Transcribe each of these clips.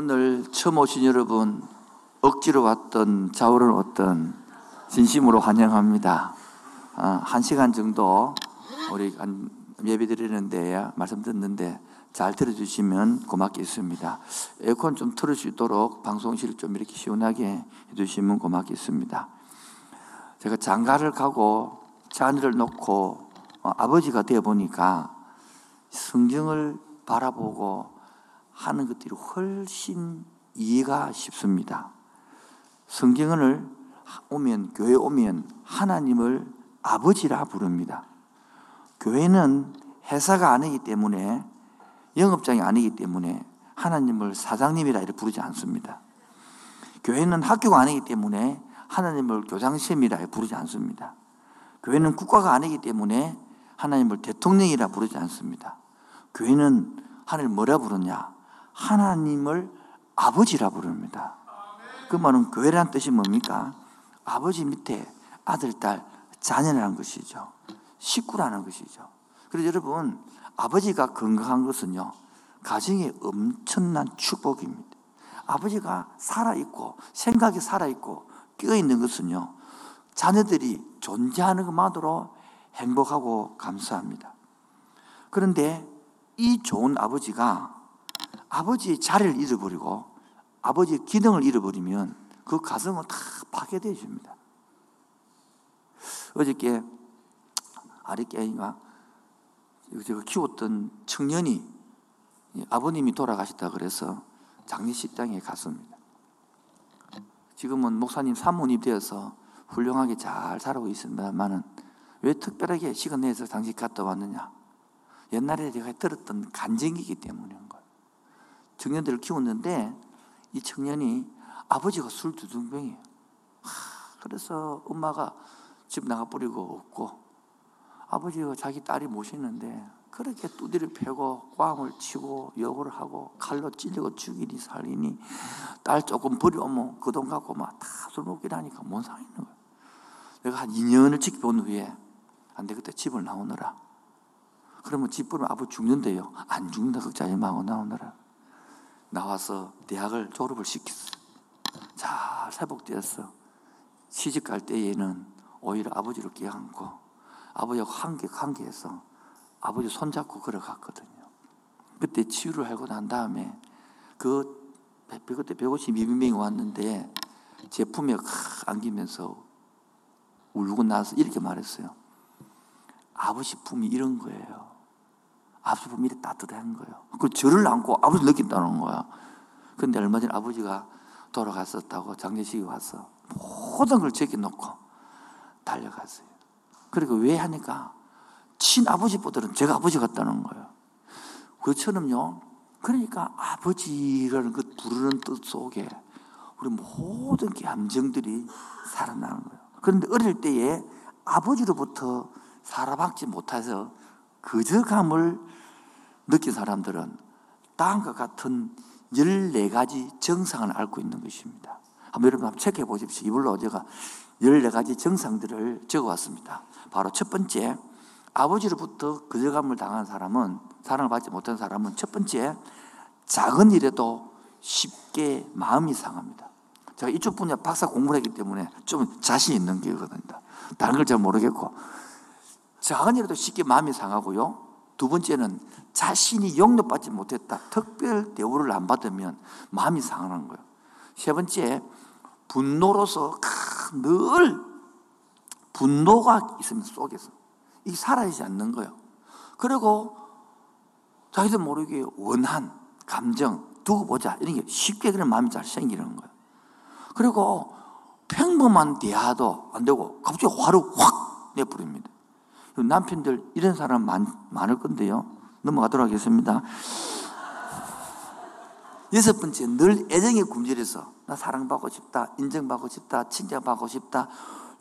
오늘 처음 오신 여러분 억지로 왔던 자우를 왔던 진심으로 환영합니다. 아, 한 시간 정도 우리 예배 드리는데 말씀 듣는데 잘 들어주시면 고맙겠습니다. 에어컨 좀 있도록 방송실 좀 이렇게 시원하게 해주시면 고맙겠습니다. 제가 장가를 가고 자녀를 놓고 어, 아버지가 되어 보니까 성경을 바라보고 하는 것들이 훨씬 이해가 쉽습니다. 성경을 오면 교회 오면 하나님을 아버지라 부릅니다. 교회는 회사가 아니기 때문에 영업장이 아니기 때문에 하나님을 사장님이라 이렇게 부르지 않습니다. 교회는 학교가 아니기 때문에 하나님을 교장쌤이라 부르지 않습니다. 교회는 국가가 아니기 때문에 하나님을 대통령이라 부르지 않습니다. 교회는 하나님 뭐라 부르냐? 하나님을 아버지라 부릅니다. 그 말은 교회라는 뜻이 뭡니까? 아버지 밑에 아들, 딸, 자녀라는 것이죠. 식구라는 것이죠. 그래서 여러분, 아버지가 건강한 것은요, 가정의 엄청난 축복입니다. 아버지가 살아있고, 생각이 살아있고, 끼어있는 것은요, 자녀들이 존재하는 것만으로 행복하고 감사합니다. 그런데 이 좋은 아버지가 아버지의 자리를 잃어버리고 아버지의 기능을 잃어버리면 그 가정은 다 파괴되어 줍니다. 어저께 아리께인가 제가 키웠던 청년이 아버님이 돌아가셨다 그래서 장례식장에 갔습니다. 지금은 목사님 사모님 되어서 훌륭하게 잘 살아오고 있습니다만은 왜 특별하게 시간 내서 장식 갔다 왔느냐? 옛날에 제가 들었던 간증이기 때문인 거예요. 청년들을 키웠는데 이 청년이 아버지가 술 두둥병이에요. 그래서 엄마가 집 나가버리고 없고 아버지가 자기 딸이 모시는데 그렇게 두드려 패고 꽝을 치고 욕을 하고 칼로 찔리고 죽이니 살리니 딸 조금 버려오면 그 돈 갖고 막 다 술 먹기를 하니까 못 사는 거예요. 내가 한 2년을 지켜본 후에 안돼 그때 집을 나오느라 그러면 집 보면 아버지 죽는데요. 안 죽는다 걱정하지 마고 나오느라 나와서 대학을 졸업을 시켰어. 잘 회복되었어. 시집 갈 때에는 오히려 아버지를 끼안고 아버지하고 한개 관계해서 아버지 손잡고 걸어갔거든요. 그때 치유를 하고 난 다음에 그 그때 152명이 왔는데 제 품에 안기면서 울고 나서 이렇게 말했어요. 아버지 품이 이런 거예요. 아버지 품이 이렇게 따뜻한 거예요. 그 저를 안고 아버지 느낀다는 거야. 근데 얼마 전에 아버지가 돌아갔었다고 장례식이 와서 모든 걸 제껴놓고 달려갔어요. 그리고 왜 하니까 친아버지보다는 제가 아버지 같다는 거예요. 그처럼요. 그러니까 아버지라는 그 부르는 뜻 속에 우리 모든 감정들이 살아나는 거예요. 그런데 어릴 때에 아버지로부터 살아박지 못해서 거저감을 느낀 사람들은 다음과 같은 14가지 정상을 앓고 있는 것입니다. 한번 여러분 한번 체크해 보십시오. 이불로 제가 14가지 정상들을 적어 왔습니다. 바로 첫 번째, 아버지로부터 거절감을 당한 사람은, 사랑을 받지 못한 사람은 첫 번째, 작은 일에도 쉽게 마음이 상합니다. 제가 이쪽 분야 박사 공부를 했기 때문에 좀 자신 있는 게거든요. 다른 걸 잘 모르겠고. 작은 일에도 쉽게 마음이 상하고요. 두 번째는 자신이 용납받지 못했다. 특별 대우를 안 받으면 마음이 상하는 거예요. 세 번째, 분노로서 늘 분노가 있으면 속에서. 이게 사라지지 않는 거예요. 그리고 자기도 모르게 원한, 감정, 두고 보자. 이런 게 쉽게 그런 마음이 잘 생기는 거예요. 그리고 평범한 대화도 안 되고 갑자기 화를 확 내버립니다. 남편들 이런 사람 많, 많을 건데요. 넘어가도록 하겠습니다. 여섯 번째, 늘 애정의 굶주려서 나 사랑받고 싶다, 인정받고 싶다, 칭찬받고 싶다,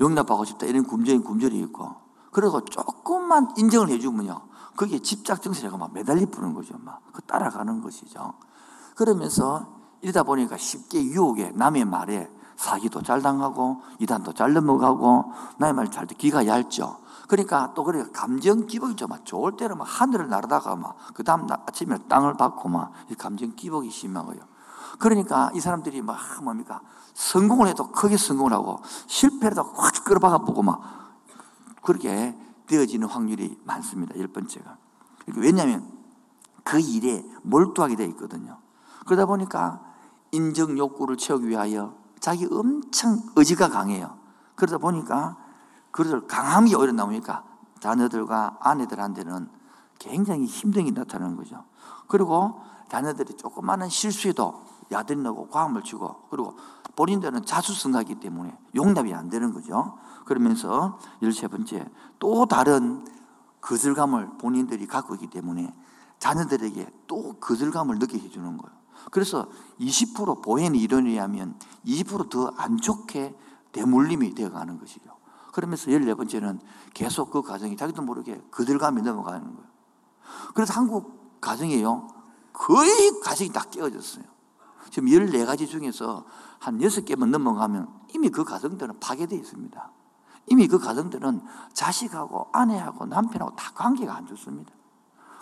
용납받고 싶다 이런 굶주린 굶주리 있고 그리고 조금만 인정을 해주면요. 그게 집착 정신이가 막 매달리 부는 거죠. 막 그 따라가는 것이죠. 그러면서 이러다 보니까 쉽게 유혹에 남의 말에 사기도 잘 당하고 이단도 잘 넘어가고 나의 말 잘 듣, 기가 얇죠. 그러니까 또 그래 감정 기복이 좀 좋을 때는 막 하늘을 날아다가 막 그 다음 아침에 땅을 받고 막 감정 기복이 심하고요. 그러니까 이 사람들이 막 뭡니까? 성공을 해도 크게 성공을 하고 실패를 해도 확 끌어박아 보고 막 그렇게 되어지는 확률이 많습니다. 열 번째가. 그러니까 왜냐하면 그 일에 몰두하게 되어 있거든요. 그러다 보니까 인정 욕구를 채우기 위하여 자기 엄청 의지가 강해요. 그러다 보니까 그들 강함이 오히려 나오니까 자녀들과 아내들한테는 굉장히 힘든 게 나타나는 거죠. 그리고 자녀들이 조그마한 실수에도 야단내고 과음을 주고 그리고 본인들은 자수성가기 때문에 용납이 안 되는 거죠. 그러면서 열세 번째 또 다른 거절감을 본인들이 갖고 있기 때문에 자녀들에게 또 거절감을 느끼게 해주는 거예요. 그래서 20% 보행의 이론에 의하면 20%더 안 좋게 대물림이 되어가는 것이죠. 그러면서 14번째는 계속 그 가정이 자기도 모르게 거절감이 넘어가는 거예요. 그래서 한국 가정이에요. 거의 가정이 다 깨어졌어요. 지금 14가지 중에서 한 6개만 넘어가면 이미 그 가정들은 파괴되어 있습니다. 이미 그 가정들은 자식하고 아내하고 남편하고 다 관계가 안 좋습니다.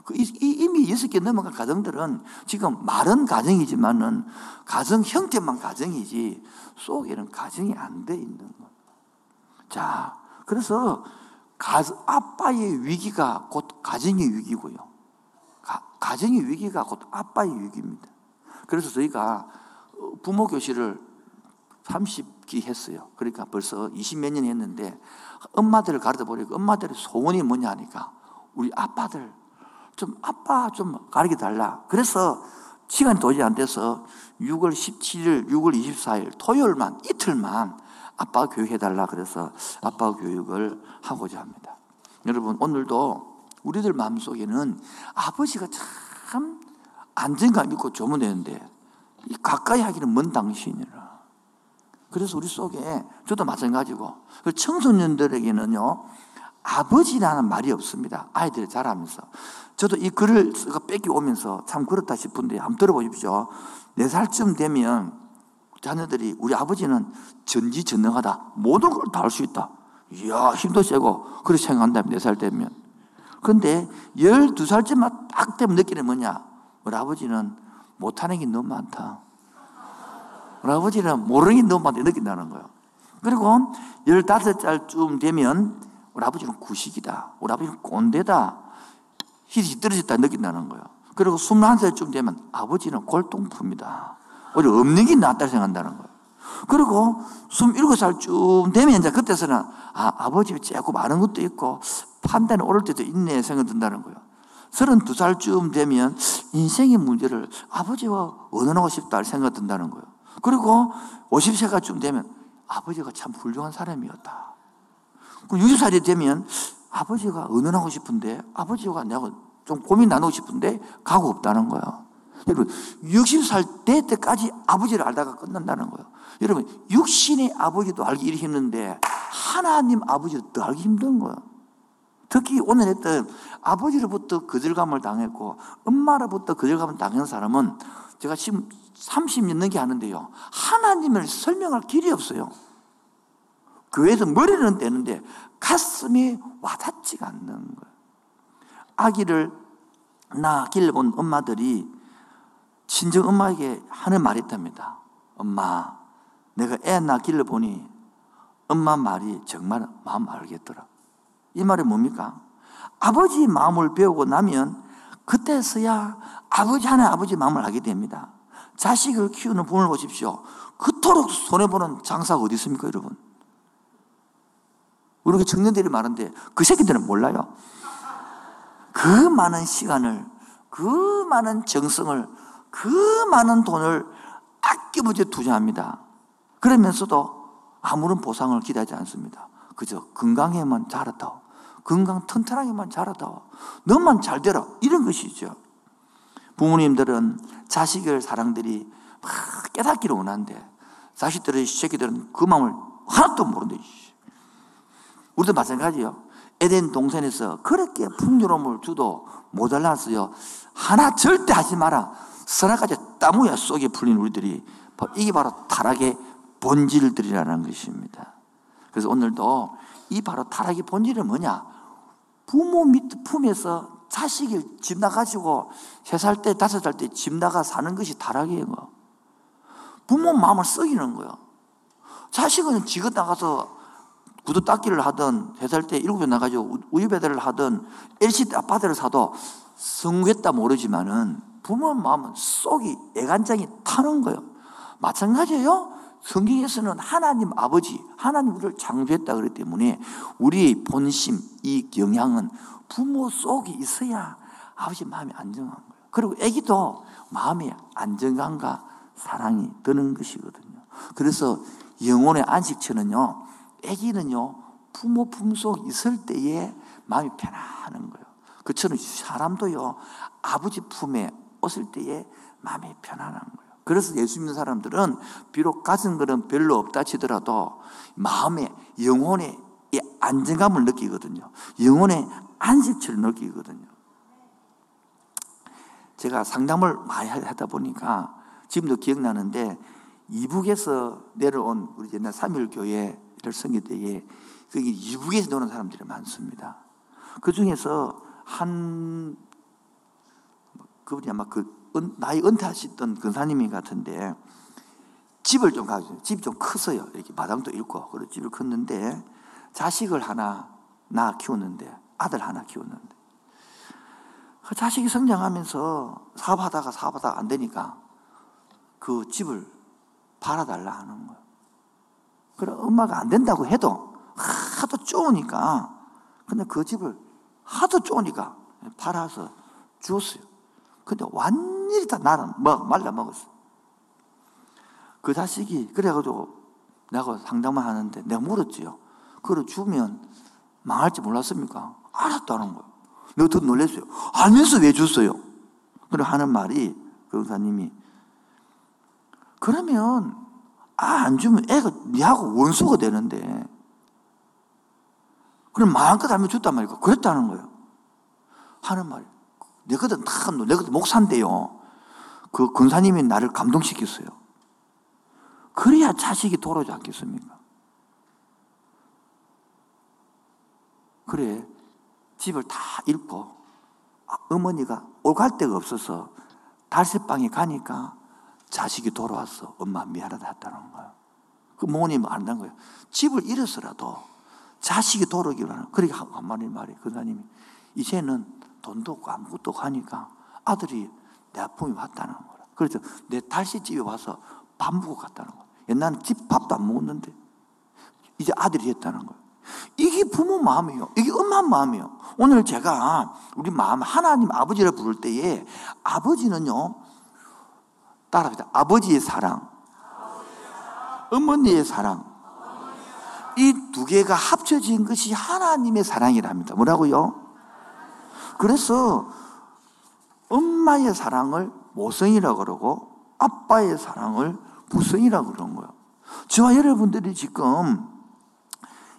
그 이미 여섯 개 넘어간 가정들은 지금 말은 가정이지만은 가정 형태만 가정이지 속에는 가정이 안 돼 있는 거. 자, 그래서 가, 아빠의 위기가 곧 가정의 위기고요. 가, 가정의 위기가 곧 아빠의 위기입니다. 그래서 저희가 부모 교실을 30기 했어요. 그러니까 벌써 20몇 년 했는데 엄마들을 가르쳐 보니까 엄마들의 소원이 뭐냐 하니까 우리 아빠들 좀 아빠 좀 가르쳐 달라. 그래서 시간이 도저히 안 돼서 6월 17일, 6월 24일 토요일만 이틀만 아빠 교육해 달라 그래서 아빠 교육을 하고자 합니다. 여러분 오늘도 우리들 마음속에는 아버지가 참 안정감 있고 조문되는데 가까이 하기는 먼 당신이라. 그래서 우리 속에 저도 마찬가지고 청소년들에게는요 아버지라는 말이 없습니다. 아이들이 자라면서 저도 이 글을 뺏기 오면서 참 그렇다 싶은데 한번 들어보십시오. 네 살쯤 되면 자녀들이 우리 아버지는 전지전능하다. 모든 걸 다 할 수 있다. 이야, 힘도 세고, 그렇게 생각한다. 네살 되면. 그런데 12살쯤만 딱 되면 느끼는 뭐냐? 우리 아버지는 못하는 게 너무 많다. 우리 아버지는 모르는 게 너무 많다. 느낀다는 거예요. 그리고 15살쯤 되면 우리 아버지는 구식이다. 우리 아버지는 꼰대다. 힘이 떨어졌다 느낀다는 거예요. 그리고 21살쯤 되면 아버지는 골동품이다. 오히려 없는 게 낫다 생각한다는 거예요. 그리고 27살 쯤 되면 이제 그때서는 아, 아버지 조금 많은 것도 있고 판단이 옳을 때도 있네 생각 든다는 거예요. 32살쯤 되면 인생의 문제를 아버지와 의논하고 싶다 생각 든다는 거예요. 그리고 50세가쯤 되면 아버지가 참 훌륭한 사람이었다. 60살이 되면 아버지가 의논하고 싶은데 아버지가 내가 좀 고민 나누고 싶은데 가고 없다는 거예요. 여러분 60살 때 때까지 아버지를 알다가 끝난다는 거예요. 여러분 육신의 아버지도 알기 힘든데 하나님 아버지를 더 알기 힘든 거예요. 특히 오늘 했던 아버지로부터 거절감을 당했고 엄마로부터 거절감을 당한 사람은 제가 지금 30년 넘게 하는데요. 하나님을 설명할 길이 없어요. 교회에서 머리는 되는데 가슴이 와닿지가 않는 거예요. 아기를 낳아 길본 엄마들이 친정 엄마에게 하는 말이 있답니다. 엄마, 내가 애 낳아 길러보니 엄마 말이 정말 마음 알겠더라. 이 말이 뭡니까? 아버지 마음을 배우고 나면 그때서야 아버지 하나 아버지 마음을 알게 됩니다. 자식을 키우는 부모를 보십시오. 그토록 손해보는 장사가 어디 있습니까, 여러분? 우리 청년들이 많은데 그 새끼들은 몰라요. 그 많은 시간을, 그 많은 정성을, 그 많은 돈을 아껴보지 투자합니다. 그러면서도 아무런 보상을 기대하지 않습니다. 그저 건강에만 자랐다. 건강 튼튼하게만 자랐다. 너만 잘 되라. 이런 것이죠. 부모님들은 자식을 사랑들이 막 깨닫기를 원하는데 자식들의 새끼들은 그 마음을 하나도 모른다. 우리도 마찬가지요. 에덴 동산에서 그렇게 풍요로움을 주도 모자랐어요. 하나 절대 하지 마라. 선악까지 따무야 속에 풀린 우리들이 이게 바로 타락의 본질들이라는 것입니다. 그래서 오늘도 이 바로 타락의 본질은 뭐냐? 부모 밑 품에서 자식을 집 나가지고 세 살 때, 다섯 살 때 집 나가 사는 것이 타락이에요. 부모 마음을 썩이는 거야. 자식은 지가 나가서 구두 닦기를 하든 세 살 때 일곱 에 나가지고 우유 배달을 하든 LCD 아파트를 사도 성공했다 모르지만은 부모 마음은 쏙이 애간장이 타는 거예요. 마찬가지예요. 성경에서는 하나님 아버지, 하나님 우리를 창조했다 그랬기 때문에 우리의 본심, 이 영향은 부모 속에 있어야 아버지 마음이 안정한 거예요. 그리고 아기도 마음에 안정감과 사랑이 드는 것이거든요. 그래서 영혼의 안식처는요, 아기는요, 부모 품속 있을 때에 마음이 편안한 거예요. 그처럼 사람도요, 아버지 품에 없을 때에 마음이 편안한 거예요. 그래서 예수 믿는 사람들은 비록 가진 것은 별로 없다 치더라도 마음에, 영혼의 안정감을 느끼거든요. 영혼의 안식처를 느끼거든요. 제가 상담을 많이 하다 보니까 지금도 기억나는데 이북에서 내려온 우리 옛날 삼일 교회를 섬길 때에 거기 이북에서 노는 사람들이 많습니다. 그 중에서 한 그분이 아마 그 나이 은퇴하셨던 근사님이 같은데 집을 좀 가지고 집이 좀 크어요. 이렇게 마당도 있고 그리고 집을 컸는데 자식을 하나 낳아 키웠는데 아들 하나 키웠는데 그 자식이 성장하면서 사업하다가 사업하다가 안 되니까 그 집을 팔아달라 하는 거예요. 그래 엄마가 안 된다고 해도 하도 쪼으니까 근데 그 집을 하도 쪼으니까 팔아서 주었어요. 근데 완전히 다 나는 말라 먹었어. 그 자식이 그래가지고 내가 상담을 하는데 내가 물었지요. 그걸 주면 망할지 몰랐습니까? 알았다는 거예요. 내가 더 놀랐어요. 알면서 왜 줬어요? 그래 하는 말이 그 의사님이 그러면 아, 안 주면 애가 니하고 원수가 되는데 그럼 마음껏 알면 줬단 말이야. 그랬다는 거예요. 하는 말이 내거든 다 내거든 목사인데요. 그 권사님이 나를 감동시켰어요. 그래야 자식이 돌아오지 않겠습니까? 그래 집을 다 잃고 아, 어머니가 오갈 데가 없어서 달새방에 가니까 자식이 돌아왔어. 엄마 미안하다 했다는 거야. 그 부모님은 안다는 거예요. 집을 잃었어라도 자식이 돌아오기를 하는. 그러니까 한마디 말이 그사님이 이제는 돈도 없고 아무것도 하니까 아들이 내 아픔이 왔다는 거라. 그래서 내 달씨집에 와서 밥 먹고 갔다는 거야. 옛날에 집 밥도 안 먹었는데 이제 아들이 했다는 거야. 이게 부모 마음이에요. 이게 엄마 마음이에요. 오늘 제가 우리 마음 하나님 아버지를 부를 때에 아버지는요 따라합니다. 아버지의 사랑, 어머니의 사랑, 이 두 개가 합쳐진 것이 하나님의 사랑이랍니다. 뭐라고요? 그래서 엄마의 사랑을 모성이라고 그러고 아빠의 사랑을 부성이라고 그런 거예요. 저와 여러분들이 지금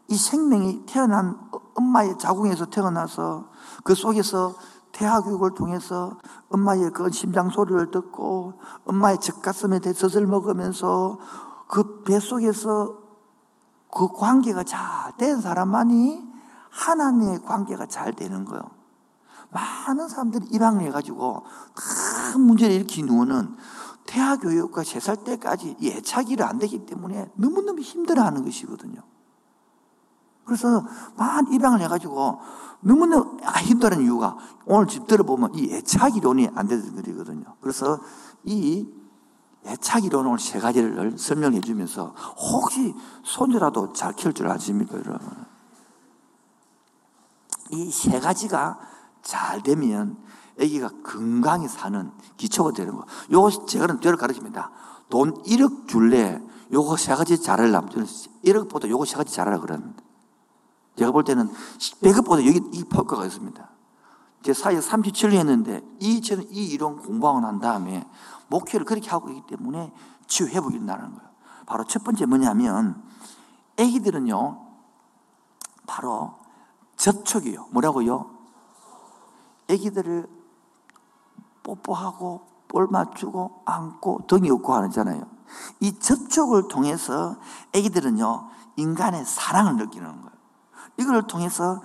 이 생명이 태어난 엄마의 자궁에서 태어나서 그 속에서 태아 교육을 통해서 엄마의 그 심장 소리를 듣고 엄마의 젖가슴에 대젖을 먹으면서 그 뱃속에서 그 관계가 잘 된 사람만이 하나님의 관계가 잘 되는 거예요. 많은 사람들이 입양을 해가지고 큰 문제를 이유는 태아 교육과 세살 때까지 예차기를 안 되기 때문에 너무너무 힘들어하는 것이거든요. 그래서 많은 입양을 해가지고 너무나 힘들은 이유가 오늘 집 들어보면 이 애착 이론이 안 되는 거거든요. 그래서 이 애착 이론을 세 가지를 설명해 주면서 혹시 손주라도 잘 키울 줄 아십니까, 여러분? 이 세 가지가 잘 되면 아기가 건강히 사는 기초가 되는 거. 요거 제가 저를 가르칩니다. 돈 1억 줄래? 요거 세 가지 잘하려면 저는 1억보다 요거 세 가지 잘하라 그러는데. 제가 볼 때는 100억보다 여기 이 평가가 있습니다. 제 사회 37년 했는데 이, 저는 이 이론 공부하고 난 다음에 목회를 그렇게 하고 있기 때문에 치유 회복이 나는 거예요. 바로 첫 번째 뭐냐면 애기들은요, 바로 접촉이요. 뭐라고요? 애기들을 뽀뽀하고 볼 맞추고 안고 등이 없고 하잖아요. 이 접촉을 통해서 애기들은요, 인간의 사랑을 느끼는 거예요. 이걸 통해서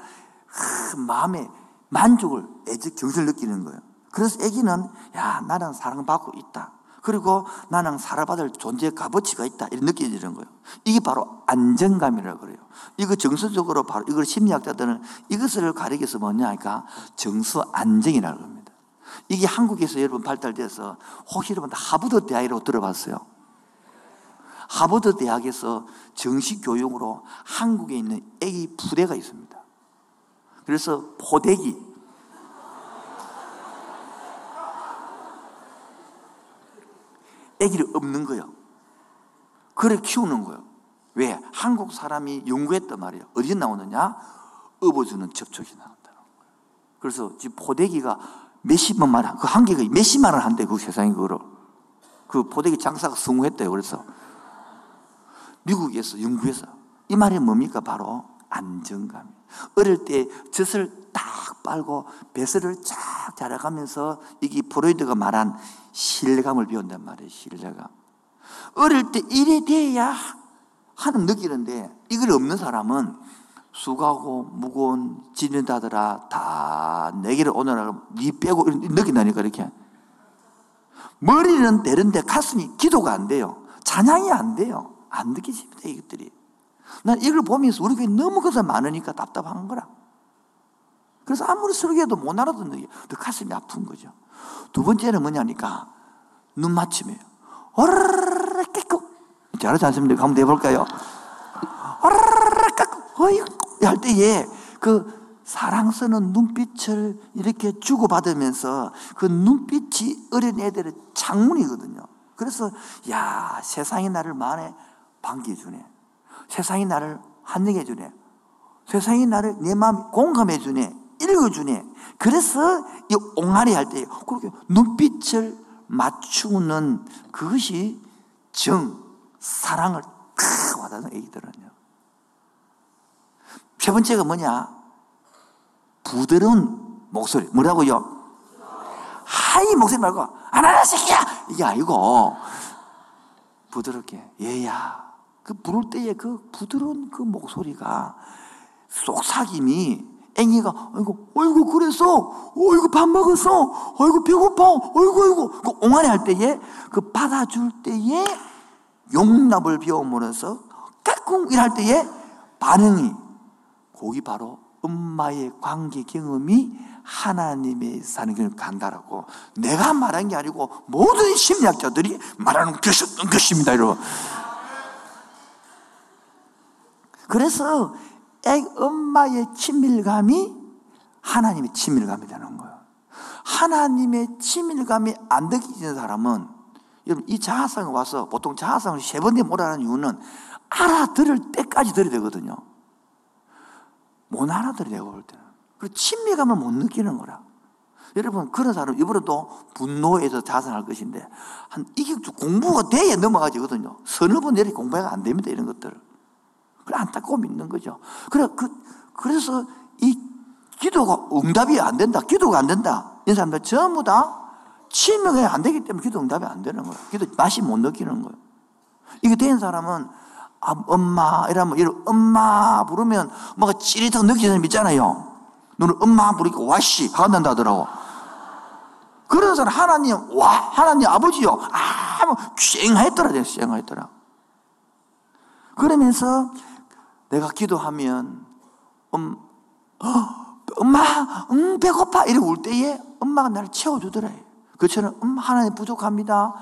마음의 만족을 애적 경을 느끼는 거예요. 그래서 아기는 야 나는 사랑받고 있다. 그리고 나는 살아받을 존재 값어치가 있다. 이런 느껴지는 거예요. 이게 바로 안정감이라고 그래요. 이거 정서적으로 바로 이걸 심리학자들은 이것을 가리켜서 뭐냐 하니까 정서 안정이라고 합니다. 이게 한국에서 여러분 발달돼서 혹시 여러분 하버드 대학이라고 들어봤어요? 하버드 대학에서 정식 교육으로 한국에 있는 애기 부대가 있습니다. 그래서 포대기 아기를 없는 거예요. 그래 키우는 거예요. 왜? 한국 사람이 연구했단 말이에요. 어디에 나오느냐? 업어주는 접촉이 나온다는 거예요. 그래서 지금 포대기가 몇십만 원, 그한 개가 몇십만 원 한대, 그 세상에 그거를. 그 포대기 장사가 성공했대요. 그래서. 미국에서 연구해서. 이 말이 뭡니까? 바로 안정감. 어릴 때 젖을 딱 빨고 배설을 쫙 자라가면서 이게 프로이드가 말한 신뢰감을 배운단 말이에요. 신뢰감. 어릴 때 이래 돼야 하는 느끼는데 이걸 없는 사람은 수고하고 무거운 지낸다더라 다 내게를 오너라 니 빼고 느낀다니까 이렇게 머리는 되는데 가슴이 기도가 안 돼요 찬양이 안 돼요 안 느끼집니다 이것들이 난 이걸 보면서 우리 교회 너무 것이 많으니까 답답한 거라 그래서 아무리 설교해도 못 알아듣는 게 가슴이 아픈 거죠 두 번째는 뭐냐니까 눈 맞춤이에요. 오르르르 깨끗. 잘하지 않습니까? 한번 해볼까요? 오르르르 깨끗. 어이 할 때에 그 사랑스러운 눈빛을 이렇게 주고받으면서 그 눈빛이 어린애들의 창문이거든요. 그래서 야 세상이 나를 만에 반겨주네. 세상이 나를 환영해주네. 세상이 나를 내 마음 공감해주네. 읽어주네. 그래서 이 옹알이 할 때 그렇게 눈빛을 맞추는 그것이 정, 사랑을 탁 와닿는 애기들은요. 세 번째가 뭐냐? 부드러운 목소리. 뭐라고요? 하이 목소리 말고, 아나나 새끼야! 이게 아니고, 부드럽게, 얘야. 그 부를 때의 그 부드러운 그 목소리가 속삭임이 앵이가 아이고 어이구 그랬어 어이구 밥 먹었어? 어이구 배고파? 어이구 어이구. 그 옹알이 할 때에 그 받아줄 때에 용납을 배워보면서 까꿍 이럴 때에 반응이 거기 바로 엄마의 관계 경험이 하나님의 사는 걸 간다라고. 내가 말한 게 아니고 모든 심리학자들이 말하는 것이었던 것입니다 여러분. 그래서 애 엄마의 친밀감이 하나님의 친밀감이 되는 거예요. 하나님의 친밀감이 안 느껴지는 사람은 여러분 이 자아성에 와서 보통 자아성을 세 번째 못하는 이유는 알아들을 때까지 들어야 되거든요. 못 알아들어요 볼 때는. 그리고 친밀감을 못 느끼는 거라. 여러분 그런 사람 이번에도 분노에서 자성할 것인데 한 이게 공부가 돼야 넘어가지거든요. 서너 번 내리 공부가 안 됩니다 이런 것들. 그래 안타까워 믿는 거죠. 그래 그 그래서 이 기도가 응답이 안 된다. 기도가 안 된다. 이 사람들 전부 다 치명이 안 되기 때문에 기도 응답이 안 되는 거예요. 기도 맛이 못 느끼는 거예요. 이게 된 사람은 아, 엄마 이러면 이런 엄마 부르면 뭔가 찌릿하고 느끼는 사람 있잖아요. 너는 엄마 부르니까 와씨 화난다 하더라고. 그런 사람 하나님 와 하나님 아버지요 아뭐 쌩했더라 쌩했더라. 그러면서 내가 기도하면 음, 어, 엄마 음, 배고파! 이러고 울 때에 엄마가 나를 채워주더라. 그처럼 음, 하나님 부족합니다.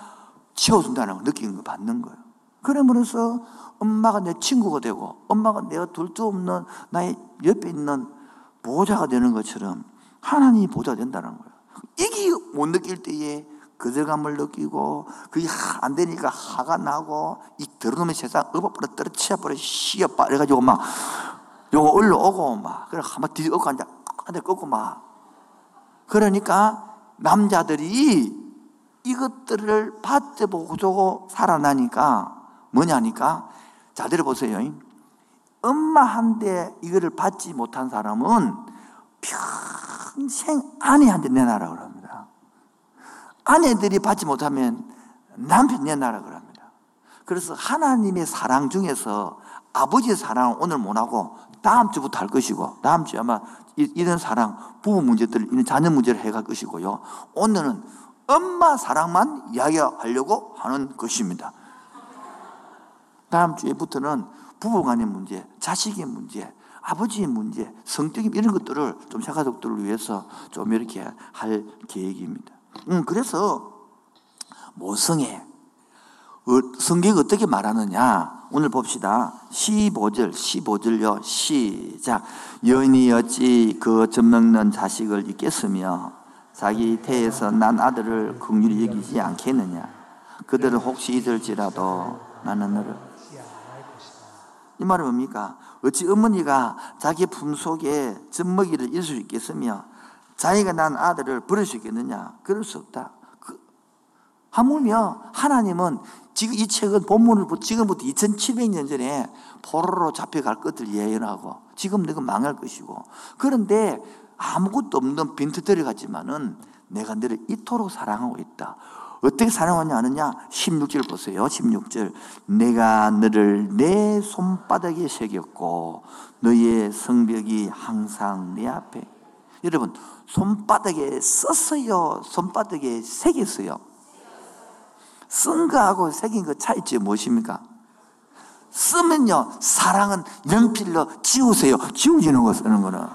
채워준다는 걸 느끼는 거 받는 거예요. 그러므로써 엄마가 내 친구가 되고 엄마가 내가 둘 수 없는 나의 옆에 있는 보호자가 되는 것처럼 하나님이 보호자 된다는 거예요. 이게 못 느낄 때에 거절감을 느끼고 그게 안 되니까 화가 나고 이 더러운 세상 엎어버려 떨어치버려 씌어빠. 이래가지고 막 요거 올라오고 막 그래 한번 뒤집고 앉아 앉아 꺾고 막. 그러니까 남자들이 이것들을 받아보고 살아나니까 뭐냐니까 자 들어보세요. 엄마한테 이거를 받지 못한 사람은 평생 아내한테 내놔라 그러 아내들이 받지 못하면 남편 내놔라 그럽니다. 그래서 하나님의 사랑 중에서 아버지의 사랑을 오늘 못하고 다음 주부터 할 것이고 다음 주에 아마 이런 사랑, 부부 문제들, 이런 자녀 문제를 해갈 것이고요. 오늘은 엄마 사랑만 이야기하려고 하는 것입니다. 다음 주에부터는 부부간의 문제, 자식의 문제, 아버지의 문제, 성격이 이런 것들을 좀 자가족들을 위해서 좀 이렇게 할 계획입니다. 음, 그래서 모성애, 어, 성경이 어떻게 말하느냐? 오늘 봅시다. 15절, 15절요. 시작. 어찌 그 젖먹는 자식을 잊겠으며 자기 태에서 난 아들을 긍휼히 여기지 않겠느냐? 그들은 혹시 잊을지라도 나는 너를 이 말은 뭡니까? 어찌 어머니가 자기 품속에 젖먹이를 잃을 수 있겠으며 자기가 난 아들을 버릴 수 있겠느냐? 그럴 수 없다. 그, 하물며 하나님은 지금 이 책은 본문을 지금부터 2700년 전에 포로로 잡혀갈 것을 예언하고 지금 내가 망할 것이고 그런데 아무것도 없는 빈트들이 같지만은 내가 너를 이토록 사랑하고 있다. 어떻게 사랑하냐 하느냐? 16절 보세요. 16절. 내가 너를 내 손바닥에 새겼고 너의 성벽이 항상 내 앞에. 여러분, 손바닥에 썼어요. 손바닥에 새겼어요. 쓴 거하고 새긴 거 차이지 무엇입니까? 쓰면요, 사랑은 연필로 지우세요. 지우지는 거 쓰는 거는.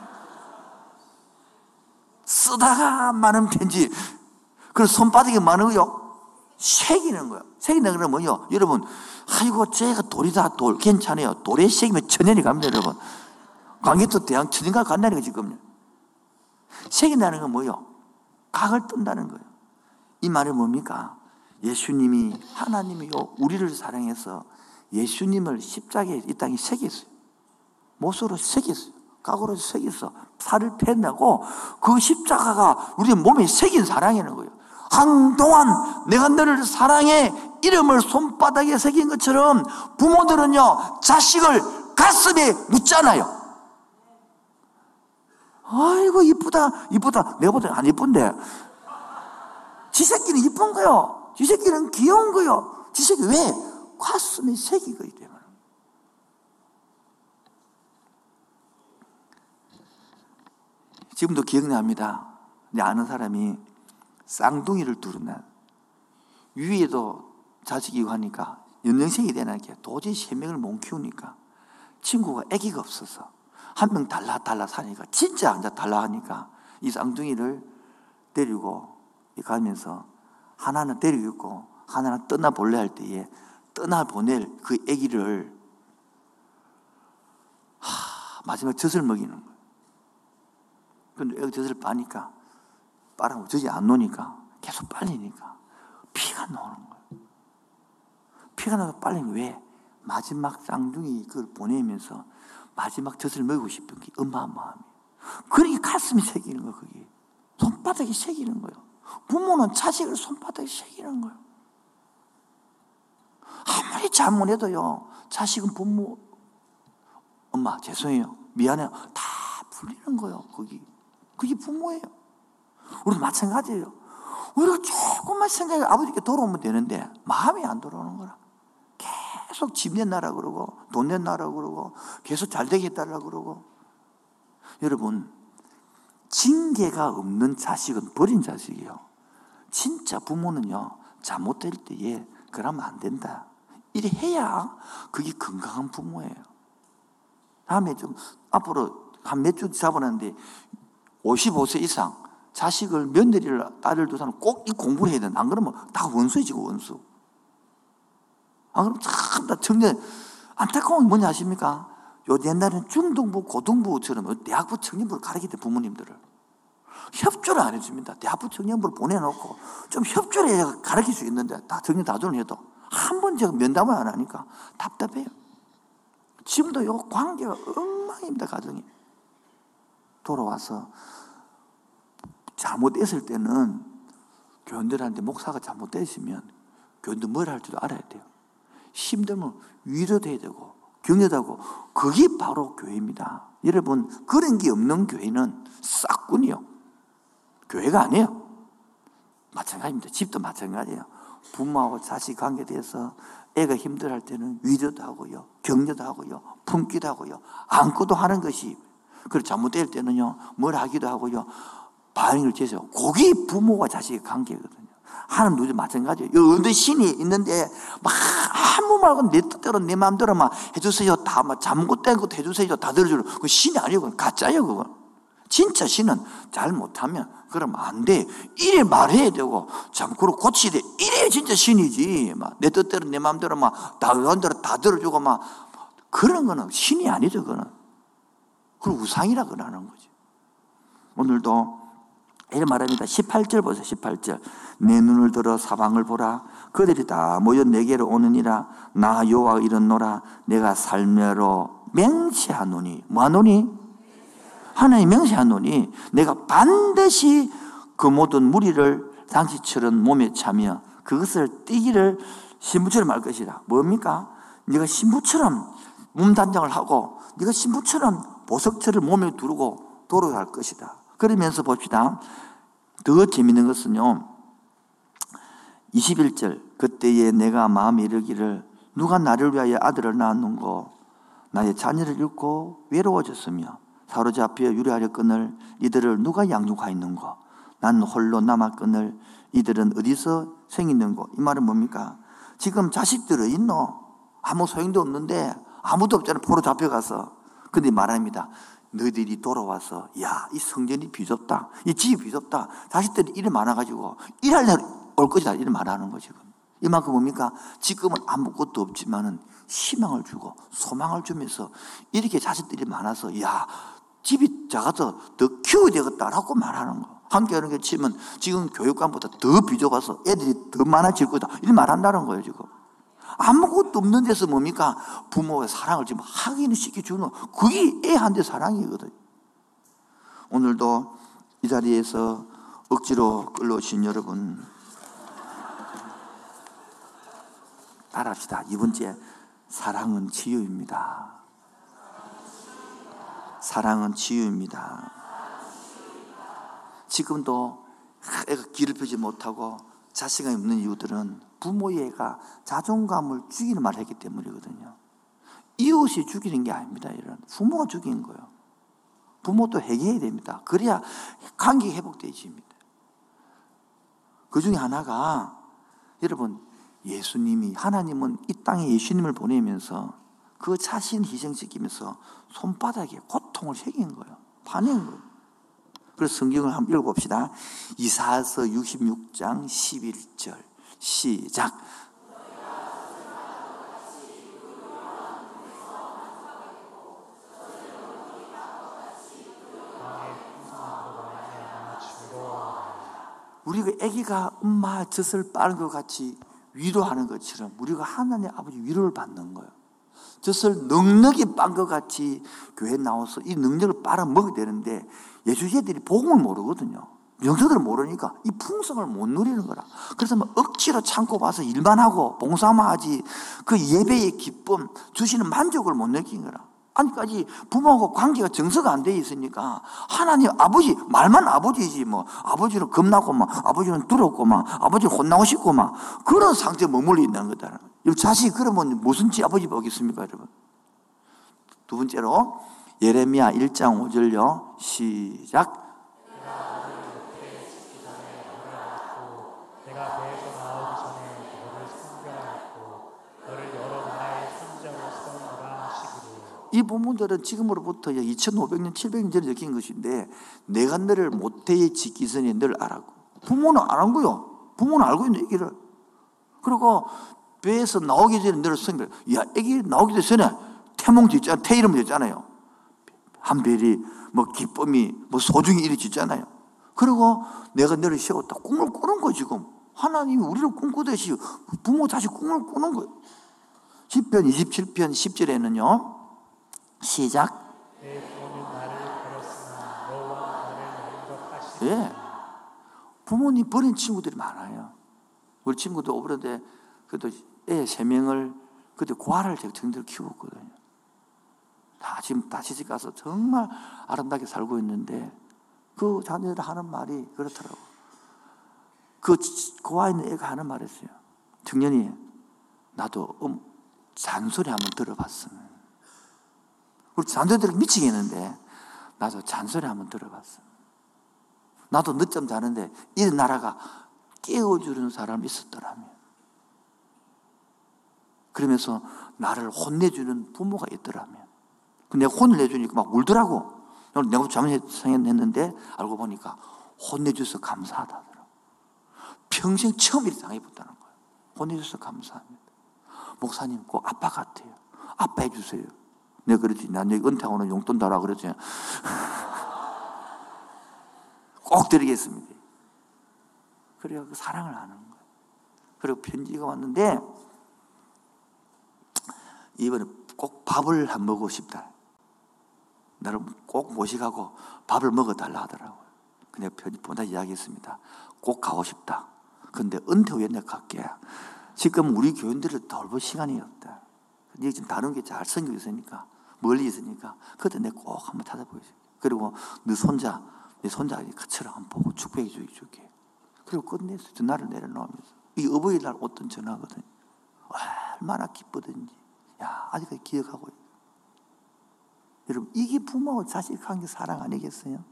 쓰다가 많은 편지, 그 손바닥에 많은 거요, 새기는 거예요. 새기는 거는 뭐요? 여러분, 아이고, 제가 돌이다, 돌. 괜찮아요. 돌에 새기면 천년이 갑니다, 여러분. 광개토 대학 천년가 간다는 거 지금. 새긴다는 건 뭐요? 각을 뜬다는 거예요. 이 말이 뭡니까? 예수님이 하나님이요 우리를 사랑해서 예수님을 십자가에 이 땅에 새겼어요. 못으로 새겼어요. 각으로 새겼어. 살을 뺐나고 그 십자가가 우리 몸에 새긴 사랑이라는 거예요. 한동안 내가 너를 사랑해 이름을 손바닥에 새긴 것처럼 부모들은요 자식을 가슴에 묻잖아요. 아이고 이쁘다 이쁘다 내보다 안 이쁜데 지 새끼는 이쁜 거요. 지 새끼는 귀여운 거요. 지 새끼 왜? 색이 거기 때문에. 지금도 기억납니다. 내 아는 사람이 쌍둥이를 두르나 위에도 자식이고 하니까 연령생이 되니까 도저히 세 명을 못 키우니까 친구가 아기가 없어서 한 명 달라 달라 사니까 진짜 앉아 달라 하니까 이 쌍둥이를 데리고 가면서 하나는 데리고 있고 하나는 떠나 볼래 할 때에 떠나 보낼 그 아기를 하, 마지막 젖을 먹이는 거예요. 근데 애가 젖을 빠니까 빠르고 젖이 안 노니까 계속 빨리니까 피가 나오는 거예요. 피가 나서 빨리는 왜? 마지막 쌍둥이 그걸 보내면서 마지막 젖을 먹이고 싶은 게 엄마 마음이에요. 그러니 가슴이 새기는 거예요, 그게. 손바닥이 새기는 거예요. 부모는 자식을 손바닥에 새기는 거예요. 아무리 잘못해도요, 자식은 부모, 엄마, 죄송해요. 미안해요. 다 풀리는 거예요, 거기. 그게 부모예요. 우리도 마찬가지예요. 우리가 조금만 생각해 아버지께 돌아오면 되는데, 마음이 안 돌아오는 거라. 계속 집 낸나라 그러고, 돈 낸나라 그러고, 계속 잘 해달라 그러고. 여러분, 징계가 없는 자식은 버린 자식이에요. 진짜 부모는요, 잘못될 때에 그러면 안 된다. 이래 해야 그게 건강한 부모예요. 다음에 좀 앞으로 한 몇 주 잡아놨는데 55세 이상 자식을 며느리를 딸을 두 사람 꼭 이 공부를 해야 된다. 안 그러면 다 원수해지고 원수. 안 그러면 참다 청년 안타까운 게 뭐냐 아십니까? 요 옛날에는 중등부, 고등부처럼 대학부 청년부를 가르칠 때 부모님들을 협조를 안 해줍니다. 대학부 청년부를 보내놓고 좀 협조를 해야 가르칠 수 있는데 다 정년 다존을 해도 한 번 제가 면담을 안 하니까 답답해요. 지금도 요 관계가 엉망입니다, 가정이. 돌아와서 잘못했을 때는 교인들한테 목사가 잘못됐으면 교인들 뭘 할지도 알아야 돼요. 힘들면 위로도 해야 되고 격려하고 그게 바로 교회입니다. 여러분 그런 게 없는 교회는 싹군이요. 교회가 아니에요. 마찬가지입니다. 집도 마찬가지예요. 부모하고 자식 관계에 대해서 애가 힘들할 때는 위로도 하고요. 격려도 하고요. 품기도 하고요. 안고도 하는 것이 그리고 잘못될 때는요. 뭘 하기도 하고요. 반응을 제시하고 그게 부모와 자식의 관계거든요. 하나님 누구도 마찬가지예요. 어느 신이 있는데 막 아무 말고 내 뜻대로 내 마음대로 막 해주세요. 다막 잠못된 것도 해주세요. 다 들어주는 그 신이 아니고 가짜예요. 그건. 진짜 신은 잘 못하면 그러면 안 돼. 이래 말해야 되고 참고로 고치야 돼. 이래 진짜 신이지. 막 내 뜻대로 내 마음대로 막다 원대로 다 들어주고 막 그런 거는 신이 아니죠. 그거는. 그걸 우상이라 그러는 거지. 오늘도 이런 말합니다. 18절 보세요. 18절. 내 눈을 들어 사방을 보라. 그들이 다 모여 내게로 오느니라. 나 여호와 이런노라. 내가 살며로 맹세하노니. 뭐하노니? 하나님 맹세하노니. 내가 반드시 그 모든 무리를 당시처럼 몸에 차며 그것을 띠기를 신부처럼 할 것이다. 뭡니까? 네가 신부처럼 몸 단장을 하고 네가 신부처럼 보석처를 몸에 두르고 돌아갈 것이다. 그러면서 봅시다. 더 재밌는 것은요. 21절 그때에 내가 마음에 이르기를 누가 나를 위하여 아들을 낳았는고 나의 자녀를 잃고 외로워졌으며 사로잡혀 유래하려거늘 이들을 누가 양육하였는고 난 홀로 남았거늘 이들은 어디서 생겼는고 이 말은 뭡니까? 지금 자식들은 있노? 아무 소용도 없는데 아무도 없잖아 포로 잡혀가서 근데 말합니다 너희들이 돌아와서 야 이 성전이 비좁다. 이 집이 비좁다. 자식들이 일이 많아가지고 일할 날올 것이다. 이런 말하는 거 지금. 이만큼 뭡니까? 지금은 아무것도 없지만은 희망을 주고 소망을 주면서 이렇게 자식들이 많아서 야 집이 작아서 더 키워야 되겠다라고 말하는 거. 함께하는 게 치면 지금 교육관보다 더 비좁아서 애들이 더 많아질 거다. 이렇게 말한다는 거예요 지금 아무것도 없는 데서 뭡니까? 부모의 사랑을 지금 확인을 시켜주는 그게 애한테 사랑이거든. 오늘도 이 자리에서 억지로 끌러오신 여러분 따라합시다. 이번째 사랑은 치유입니다. 사랑은 치유입니다. 지금도 길을 펴지 못하고 자식이 없는 이유들은 부모의 애가 자존감을 죽이는 말을 했기 때문이거든요. 이웃이 죽이는 게 아닙니다. 이런 부모가 죽인 거예요. 부모도 회개해야 됩니다. 그래야 관계 회복되집니다. 그 중에 하나가 여러분 예수님이 하나님은 이 땅에 예수님을 보내면서 그 자신 희생시키면서 손바닥에 고통을 새긴 거예요. 파낸 거예요. 그래서 성경을 한번 읽어봅시다. 이사서 66장 11절 시작. 우리가 아기가 엄마 젖을 빠는 것 같이 위로하는 것처럼 우리가 하나님 아버지 위로를 받는 거예요. 젖을 넉넉히 빤 것 같이 교회 나와서 이 능력을 빨아먹어야 되는데 예수제들이 복음을 모르거든요. 명서들은 모르니까 이 풍성을 못 누리는 거라. 그래서 뭐 억지로 참고 봐서 일만 하고 봉사만 하지 그 예배의 기쁨, 주시는 만족을 못 느낀 거라. 아직까지 부모하고 관계가 정서가 안 돼 있으니까 하나님 아버지 말만 아버지지 뭐 아버지는 겁나고 막 아버지는 두렵고 막 아버지 혼나고 싶고 막 그런 상태에 머물러 있는 거다. 자식 그러면 무슨 지 아버지 보겠습니까 여러분? 두 번째로 예레미야 1장 5절요 시작 이 부분들은 지금으로부터 2500년 700년 전에 적힌 것인데 내가 너를 모태에 짓기 전에 늘 알았고. 부모는 안한 거요. 부모는 알고 있는 얘기를. 그리고 배에서 나오기 전에 너를 선별 야 애기 나오기 전에 태몽 짓잖아. 태 이름 짓잖아요. 한별이 뭐 기쁨이 뭐 소중히 이리 짓잖아요. 그리고 내가 너를 세웠다. 꿈을 꾸는 거 지금. 하나님이 우리를 꿈꾸듯이 부모 다시 꿈을 꾸는 거예요. 10편 27편 10절에는요. 시작. 예. 부모님 버린 친구들이 많아요. 우리 친구도 오버런데 그래도 애 세 명을 그때 고아를 정들 키웠거든요. 다 지금 다 시집 가서 정말 아름답게 살고 있는데 그 자녀들 하는 말이 그렇더라고. 그 고아 있는 애가 하는 말이었어요. 청년이 나도 음, 잔소리 한번 들어봤으면. 우리 들으 미치겠는데 나도 잔소리 한번 들어봤어. 나도 늦잠 자는데 이 나라가 깨워주는 사람이 있었더라면. 그러면서 나를 혼내주는 부모가 있더라면. 내가 혼을 내주니까 막 울더라고. 내가 잘못했는데 알고 보니까 혼내줘서 감사하다. 평생 처음 이렇게 당해봤다는 거예요. 혼내줘서 감사합니다. 목사님 꼭 아빠 같아요. 아빠 해주세요. 내가 그러지. 난 여기 은퇴하고는 용돈 달라 그러지. 꼭 드리겠습니다. 그래야 그 사랑을 하는 거예요. 그리고 편지가 왔는데, 이번에 꼭 밥을 한 먹고 싶다. 나를 꼭 모시가고 밥을 먹어달라 하더라고요. 그냥 편지 보다 이야기했습니다. 꼭 가고 싶다. 근데 은퇴 후에 내가 갈게. 지금 우리 교인들을 돌볼 시간이 없다. 네 지금 다른 게 잘 생겨 있으니까, 멀리 있으니까, 그때 내가 꼭 한번 찾아보겠어. 그리고 너 손자, 내 손자 같이랑 한번 보고 축복해 줄게. 그리고 끝냈어. 전화를 내려놓으면서. 이 어버이날 어떤 전화거든. 얼마나 기쁘든지. 야, 아직까지 기억하고 있어. 여러분, 이게 부모하고 자식 관계 사랑 아니겠어요?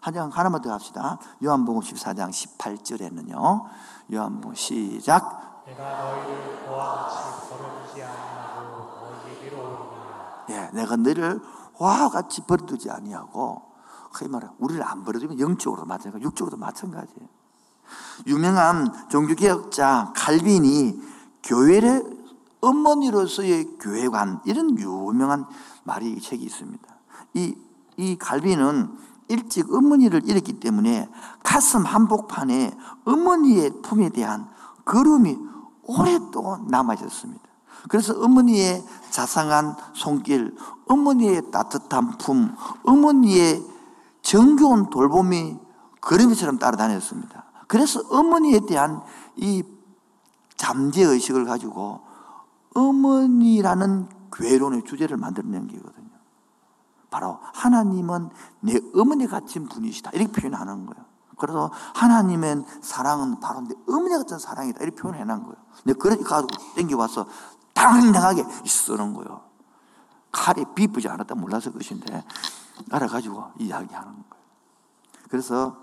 한장 하나만 더 합시다. 요한복음 14장 18절에는요. 요한복음 시작. 내가 너희를 보아 같이 버려두지 아 예, 내가 너를 화와 같이 버려두지 아니하고 그 말은 우리를 안 버려두면 영적으로 마찬가지, 육적으로도 마찬가지예요. 유명한 종교개혁자 칼빈이 교회의 어머니로서의 교회관 이런 유명한 말이 책이 있습니다. 이, 이 갈비는 일찍 어머니를 잃었기 때문에 가슴 한복판에 어머니의 품에 대한 그름이 오랫동안 남아있었습니다. 그래서 어머니의 자상한 손길, 어머니의 따뜻한 품, 어머니의 정겨운 돌봄이 그림처럼 따라다녔습니다. 그래서 어머니에 대한 이 잠재의식을 가지고 어머니라는 괴론의 주제를 만들어낸 게거든요. 바로 하나님은 내 어머니 같은 분이시다. 이렇게 표현하는 거예요. 그래서 하나님의 사랑은 바로 내 어머니 같은 사랑이다. 이렇게 표현해 놓은 거예요. 근데 그러니까 땡겨와서 당당하게 쓰는 거예요. 칼이 비쁘지 않았다 몰라서 그것인데 알아가지고 이야기하는 거예요. 그래서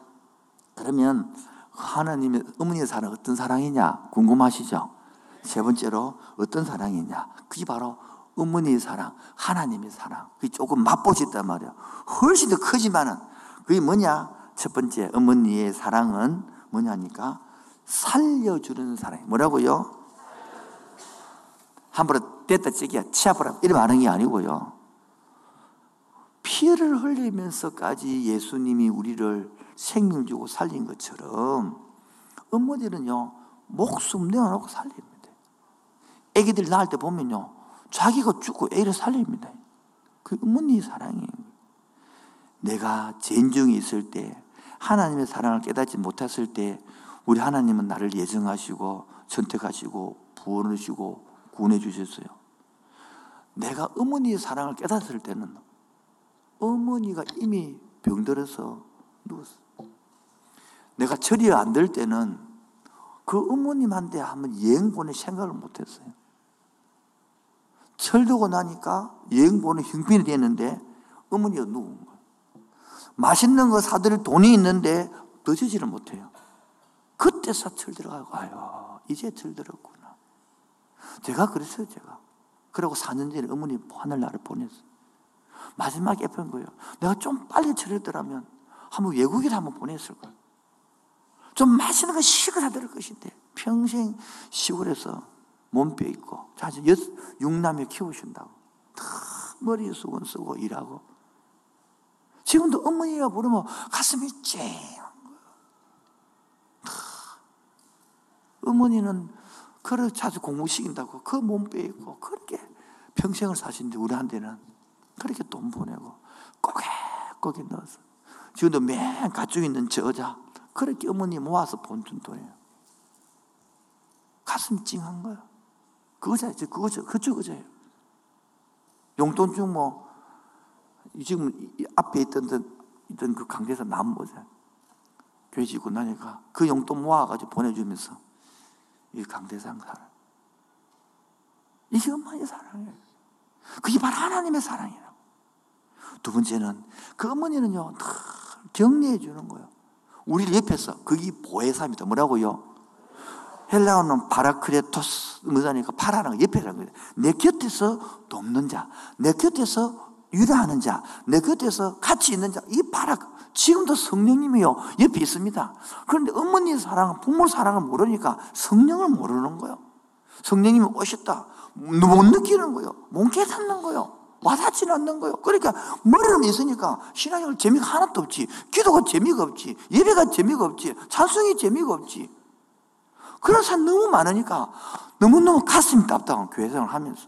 그러면 하나님의 어머니의 사랑 어떤 사랑이냐 궁금하시죠? 세 번째로 어떤 사랑이냐? 그게 바로 어머니의 사랑, 하나님의 사랑. 그게 조금 맛보셨단 말이야. 훨씬 더 크지만은 그게 뭐냐? 첫 번째 어머니의 사랑은 뭐냐니까 살려주는 사랑. 뭐라고요? 함부로 됐다 찌기야 치아보라 이런 하는 게 아니고요. 피를 흘리면서까지 예수님이 우리를 생명 주고 살린 것처럼 어머니는요 목숨 내어놓고 살립니다. 애기들 낳을 때 보면요 자기가 죽고 애를 살립니다. 그 어머니 사랑이에요. 내가 죄인중에 있을 때 하나님의 사랑을 깨닫지 못했을 때 우리 하나님은 나를 예정하시고 선택하시고 부원하시고 구원해 주셨어요. 내가 어머니의 사랑을 깨닫을 때는 어머니가 이미 병들어서 누웠어. 내가 처리 안 될 때는 그 어머님한테 한번 여행 보낼 생각을 못 했어요. 철들고 나니까 여행 보는 형편이 되는데 어머니가 누운 거예요. 맛있는 거 사드릴 돈이 있는데 늦어지를 못해요. 그때 사철 들어가고, 아유, 이제 철들었구나. 제가 그랬어요, 제가. 그리고 4년 전에 어머니 하늘나라를 보냈어요. 마지막에 예쁜 거예요. 내가 좀 빨리 철했더라면 한번 외국에 한번 보냈을 거예요. 좀 맛있는 거 시골 사드릴 것인데 평생 시골에서 몸빼 있고 자주 육남에 키우신다고 다 머리에 수건 쓰고 일하고 지금도 어머니가 부르면 가슴이 거예요 어머니는 그래 자주 공부시킨다고 그 몸빼 있고 그렇게 평생을 사신데 우리한테는 그렇게 돈 보내고 꼬개꼬개 넣어서 지금도 맨 가지고 있는 저자 그렇게 어머니 모아서 본준 돈이에요 가슴 찡한 거예요 그거죠. 그거죠. 그죠, 그죠. 용돈 중 뭐, 지금 앞에 있던, 있던 그 나무 보자. 교회 짓고 나니까 그 용돈 모아가지고 보내주면서 이 강대상 살아. 이게 엄마의 사랑이에요. 그게 바로 하나님의 사랑이라고. 두 번째는 그 어머니는요, 다 격려해 주는 거예요. 우리를 옆에서 거기 보혜사입니다. 뭐라고요? 헬라어는 파라크레토스 뭐냐니까 파라는 거 옆에라는 거예요. 내 곁에서 돕는 자, 내 곁에서 유라하는 자, 내 곁에서 같이 있는 자, 이 파라 지금도 성령님이요 옆에 있습니다. 그런데 어머니의 사랑, 부모 사랑을 모르니까 성령을 모르는 거예요. 성령님이 오셨다. 못 느끼는 거예요. 못 깨닫는 거예요. 와닿지는 않는 거예요. 그러니까 머리는 있으니까 신앙생활 재미가 하나도 없지. 기도가 재미가 없지. 예배가 재미가 없지. 찬송이 재미가 없지. 그런 사람 너무 많으니까 너무너무 가슴이 답답한 교회생활 하면서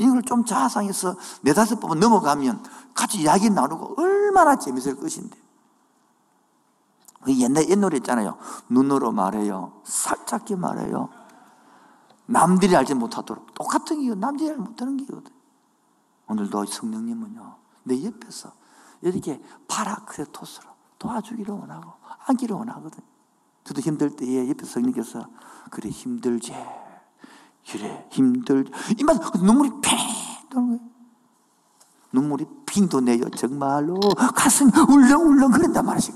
이걸 좀 자상해서 네다섯 번 넘어가면 같이 이야기 나누고 얼마나 재밌을 것인데. 그 옛날 옛노래 있잖아요. 눈으로 말해요. 살짝게 말해요. 남들이 알지 못하도록. 똑같은 이유, 남들이 알지 못하는 게거든. 오늘도 성령님은요, 내 옆에서 이렇게 파라크레토스로 도와주기를 원하고, 안기를 원하거든. 저도 힘들 때에 옆에 성령께서, 그래, 힘들지. 그래, 힘들, 이만 눈물이 팽. 눈물이 핑 도네요. 정말로 가슴이 울렁울렁 그런단 말이지.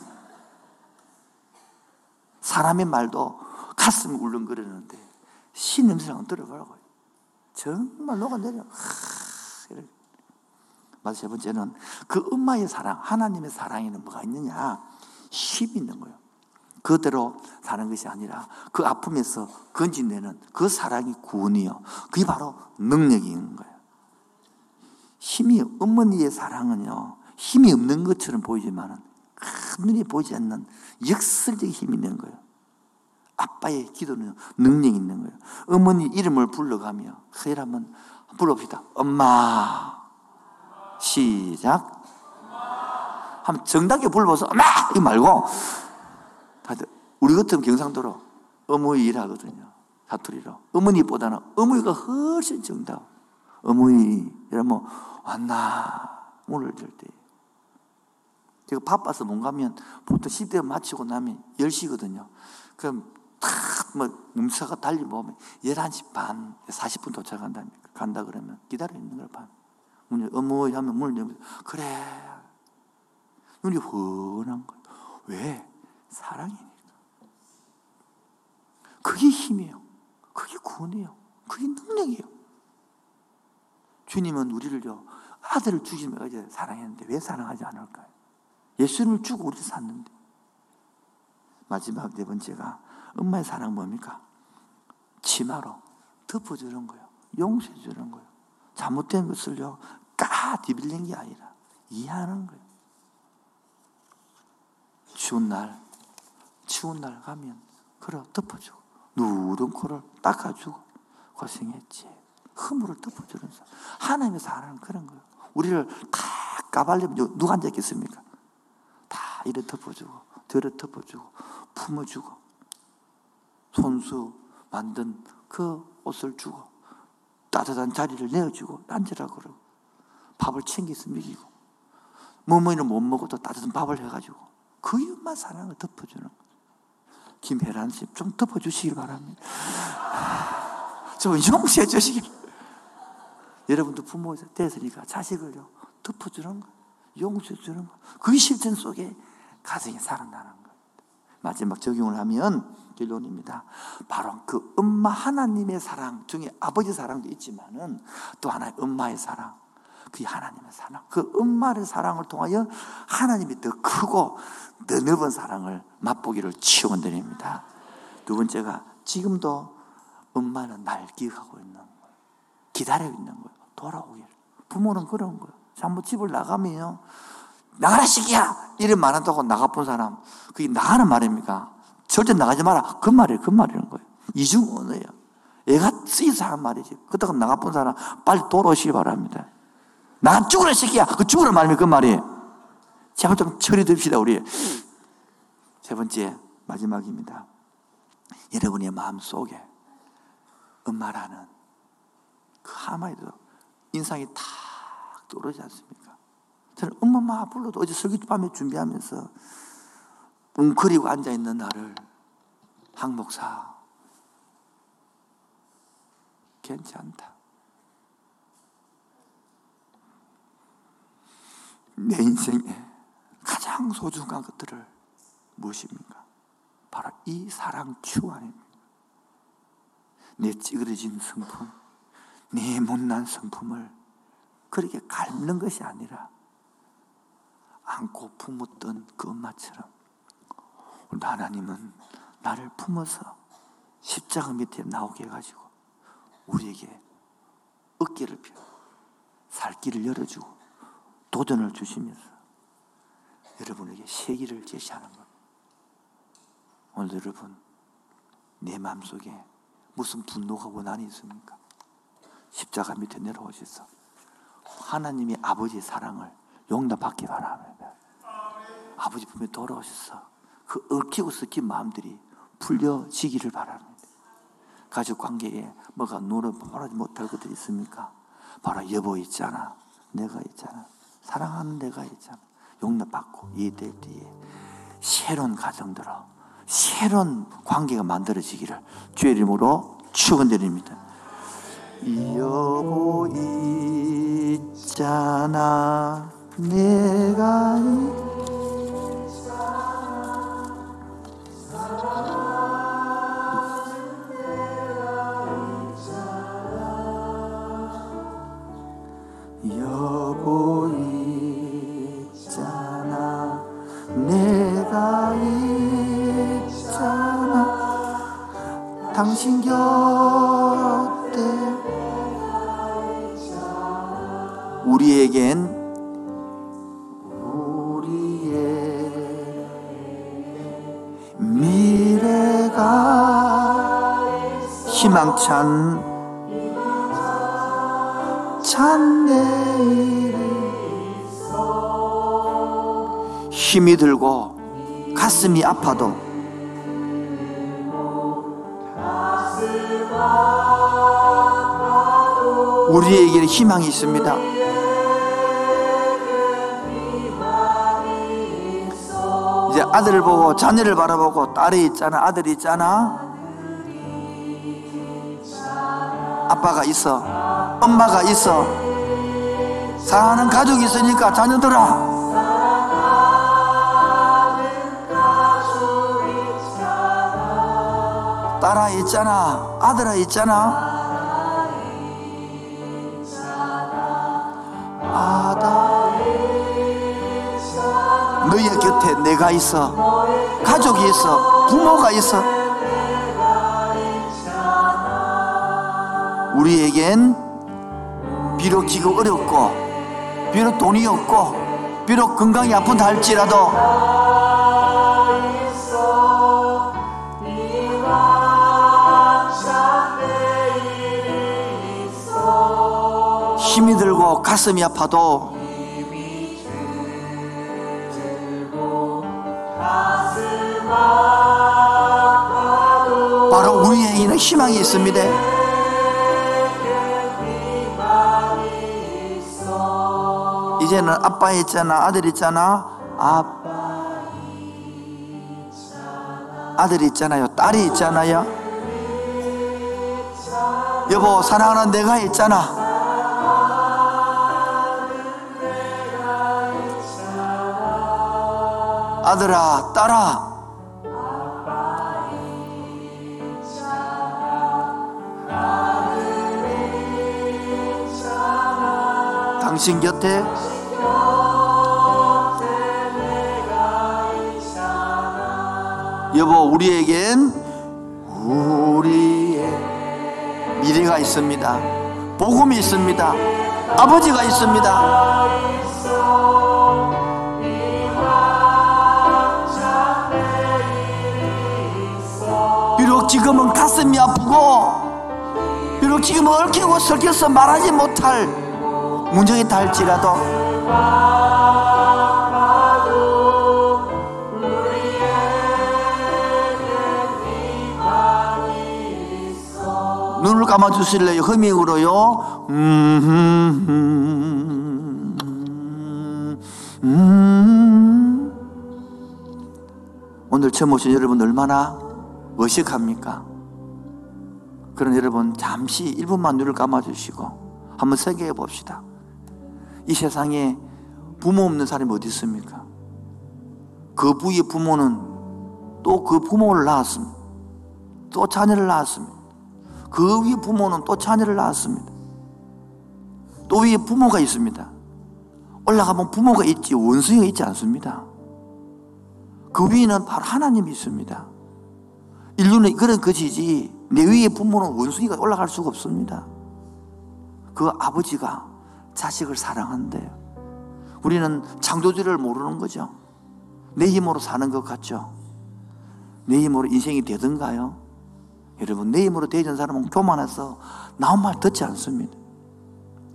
사람의 말도 가슴이 울렁거리는데 신 냄새랑 들어가라고요. 정말 녹아내려. 맞아, 세 번째는 그 엄마의 사랑, 하나님의 사랑에는 뭐가 있느냐? 힘이 있는 거예요. 그대로 사는 것이 아니라 그 아픔에서 건진되는 그 사랑이 구원이요. 그게 바로 있는 거예요. 힘이, 어머니의 사랑은요, 힘이 없는 것처럼 보이지만은, 눈이 보이지 않는 역설적인 힘이 있는 거예요. 아빠의 기도는 능력이 있는 거예요. 어머니 이름을 불러가며, 서열 한번 불러봅시다. 엄마. 시작. 한번 정답게 불러서 엄마! 이 말고, 우리 같은 경상도로 어머니 일하거든요. 사투리로. 어머니보다는 어머니가 훨씬 정답. 어머니, 이러면, 왔나? 문을 열 때. 제가 바빠서 못 가면 보통 10대 마치고 나면 10시거든요. 그럼 탁, 뭐, 몸사가 달리 보면 11시 반, 40분 도착한다니까. 간다 그러면 기다려 있는 걸 봐. 문을, 어머니 하면 문을 열면, 그래. 눈이 훤한 거예요. 왜? 사랑이니까. 그게 힘이에요. 그게 구원이에요. 그게 능력이에요. 주님은 우리를요, 아들을 이제 사랑했는데 왜 사랑하지 않을까요? 예수님을 주고 우리를 샀는데. 마지막 네 번째가 엄마의 사랑 뭡니까? 치마로 덮어주는 거예요. 용서해주는 거예요. 잘못된 것을요, 까 뒤빌린 게 아니라 이해하는 거예요. 추운 날, 추운 날 가면, 그래, 덮어주고, 누른 코를 닦아주고, 고생했지. 허물을 덮어주는 사람. 하나님의 사랑은 그런 거예요. 우리를 다 까발리면 누가 앉아있겠습니까? 다 이래 덮어주고, 저래 덮어주고, 품어주고, 손수 만든 그 옷을 주고, 따뜻한 자리를 내어주고, 앉으라 그러고, 밥을 챙겨서 먹이고, 뭐뭐는 못 먹어도 따뜻한 밥을 해가지고, 그 이유만 사랑을 덮어주는. 김혜란 씨, 좀 덮어주시길 바랍니다. 좀 용서해 주시길. 여러분도 부모 됐으니까 자식을요, 덮어주는 거, 용서해 주는 거. 그 실천 속에 가정이 살아나는 거. 마지막 적용을 하면 결론입니다. 바로 그 엄마 하나님의 사랑 중에 아버지 사랑도 있지만은 또 하나의 엄마의 사랑. 그게 하나님의 사랑. 그 엄마의 사랑을 통하여 하나님이 더 크고 더 넓은 사랑을 맛보기를 축원드립니다. 두 번째가 지금도 엄마는 날 기억하고 있는 거예요. 기다리고 있는 거예요. 돌아오기를. 부모는 그런 거예요. 잘못 집을 나가면요. 나가라 시기야! 이런 말 한다고 나가본 사람. 그게 나가는 말입니까? 절대 나가지 마라. 그 말이에요. 그 말이라는 거예요. 이중 언어예요. 애가 쓰여서 하는 말이지. 그렇다고 나가본 사람 빨리 돌아오시기 바랍니다. 나 죽으라 시기야! 그 죽으라 말이면 그 말이에요. 제가 좀 처리 듭시다, 우리. 세 번째, 마지막입니다. 여러분의 마음 속에 엄마라는 그 한마디도 인상이 탁 떠오르지 않습니까? 저는 엄마 불러도 어제 설교 밤에 준비하면서 웅크리고 앉아있는 나를 항목사 괜찮다. 내 인생에 가장 소중한 것들을 무엇입니까? 바로 이 사랑 추 아닙니까? 내 찌그러진 성품, 내 못난 성품을 그렇게 갉는 것이 아니라 안고 품었던 그 엄마처럼 하나님은 나를 품어서 십자가 밑에 나오게 해가지고 우리에게 어깨를 펴 살 길을 열어주고 도전을 주시면서 여러분에게 세기를 제시하는 것. 오늘 여러분 내 마음속에 무슨 분노가 원한이 있습니까? 십자가 밑에 내려오셔서 하나님의 아버지의 사랑을 용납받기 바랍니다. 아버지 품에 돌아오셔서 그 얽히고 섞인 마음들이 풀려지기를 바랍니다. 가족 관계에 뭐가 눈을 바라지 못할 것들이 있습니까? 바로 여보 있잖아. 내가 있잖아. 사랑하는 내가 있잖아. 용납받고 이해될 때에 새로운 가정들어 새로운 관계가 만들어지기를 주의 이름으로 축원드립니다. 여보 있잖아 내가 당신 곁에 우리에겐 미래가 희망찬 찬 내일이 힘이 들고 가슴이 아파도 우리에게는 희망이 있습니다. 이제 아들을 보고 자녀를 바라보고 딸이 있잖아 아들이 있잖아. 아빠가 있어 엄마가 있어. 사랑하는 가족이 있으니까 자녀들아. 딸아 있잖아 아들아 있잖아 곁에 내가 있어. 가족이 있어. 부모가 있어. 우리에겐 비록 지금 어렵고 비록 돈이 없고 비록 건강이 아픈다 할지라도 힘이 들고 가슴이 아파도 바로 우리에게는 희망이 있습니다. 이제는 아빠 있잖아, 아들 있잖아, 아빠 아들 있잖아요, 딸이 있잖아요. 여보 사랑하는 내가 있잖아. 아들아, 딸아. 당신 곁에 여보 우리에겐 우리의 미래가 있습니다. 복음이 있습니다. 아버지가 있습니다. 비록 지금은 가슴이 아프고 비록 지금은 얽히고 설켜서 말하지 못할 문제가 달지라도 눈을 감아 주실래요? 허밍으로요. 음, 음, 음, 음. 오늘 처음 오신 여러분 얼마나 어색합니까? 그런 여러분 잠시 1분만 눈을 감아 주시고 한번 생각해 봅시다. 이 세상에 부모 없는 사람이 어디 있습니까? 그 부의 부모는 또 그 부모를 낳았습니다. 또 자녀를 낳았습니다. 그 위에 부모는 또 자녀를 낳았습니다. 또 위에 부모가 있습니다. 올라가면 부모가 있지 원숭이가 있지 않습니다. 그 위에는 바로 하나님이 있습니다. 인류는 그런 것이지 내 위에 부모는 원숭이가 올라갈 수가 없습니다. 그 아버지가 자식을 사랑한대요. 우리는 창조주를 모르는 거죠. 내 힘으로 사는 것 같죠. 내 힘으로 인생이 되든가요? 여러분 내 힘으로 되는 사람은 교만해서 나온 말 듣지 않습니다.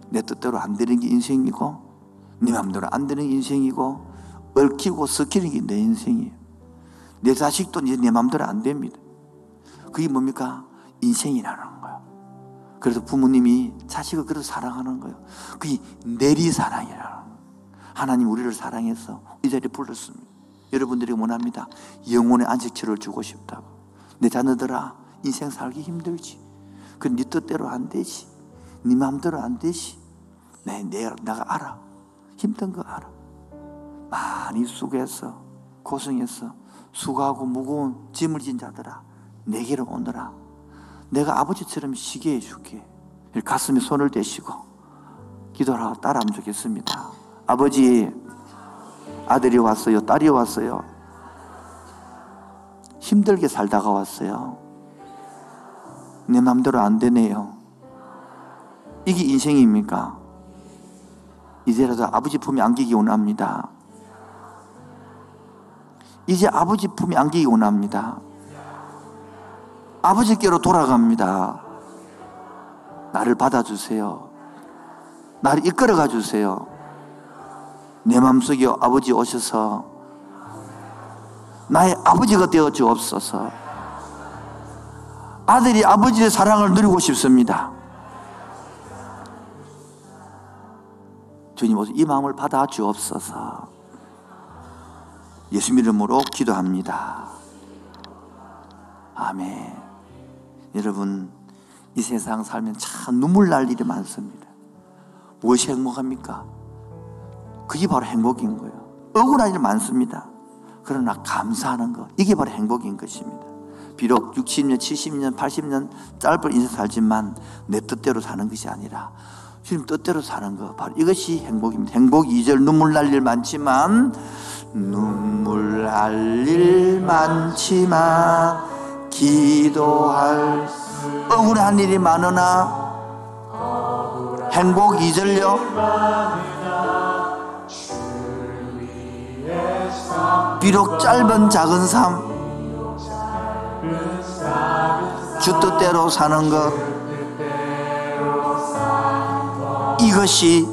내 뜻대로 안 되는 게 인생이고 내 마음대로 안 되는 게 인생이고 얽히고 섞이는 게 내 인생이에요. 내 자식도 이제 내 마음대로 안 됩니다. 그게 뭡니까? 인생이라는. 그래서 부모님이 자식을 그렇게 사랑하는 거예요. 그게 내리사랑이라는 거예요. 하나님 우리를 사랑해서 이 자리에 불렀습니다. 여러분들이 원합니다. 영혼의 안식처를 주고 싶다고. 내 자녀들아, 인생 살기 힘들지. 그네 뜻대로 안 되지. 네 마음대로 안 되지. 내, 내, 내가 알아. 힘든 거 알아. 많이 수고해서, 고생해서, 수고하고 무거운 짐을 진 자들아, 내게로 오너라. 내가 아버지처럼 쉬게 해줄게. 가슴에 손을 대시고, 기도를 하고 따라하면 좋겠습니다. 아버지, 아들이 왔어요. 딸이 왔어요. 힘들게 살다가 왔어요. 내 맘대로 안 되네요. 이게 인생입니까? 이제라도 아버지 품에 안기기 원합니다. 이제 아버지 품에 안기기 원합니다. 아버지께로 돌아갑니다. 나를 받아주세요. 나를 이끌어가 주세요. 내 마음속에 아버지 오셔서 나의 아버지가 되어 주옵소서. 아들이 아버지의 사랑을 누리고 싶습니다. 주님 이 마음을 받아 주옵소서. 예수 이름으로 기도합니다. 아멘. 여러분 이 세상 살면 참 눈물 날 일이 많습니다. 무엇이 행복합니까? 그게 바로 행복인 거예요. 억울한 일 많습니다. 그러나 감사하는 것, 이게 바로 행복인 것입니다. 비록 60년, 70년, 80년 짧은 인생 살지만 내 뜻대로 사는 것이 아니라 주님 뜻대로 사는 것, 바로 이것이 행복입니다. 행복 2절 눈물 날 일 많지만 눈물 날 일 많지만 기도할 억울한 일이 많으나 행복 2절요 비록 짧은 작은 삶, 주 뜻대로 사는 것, 이것이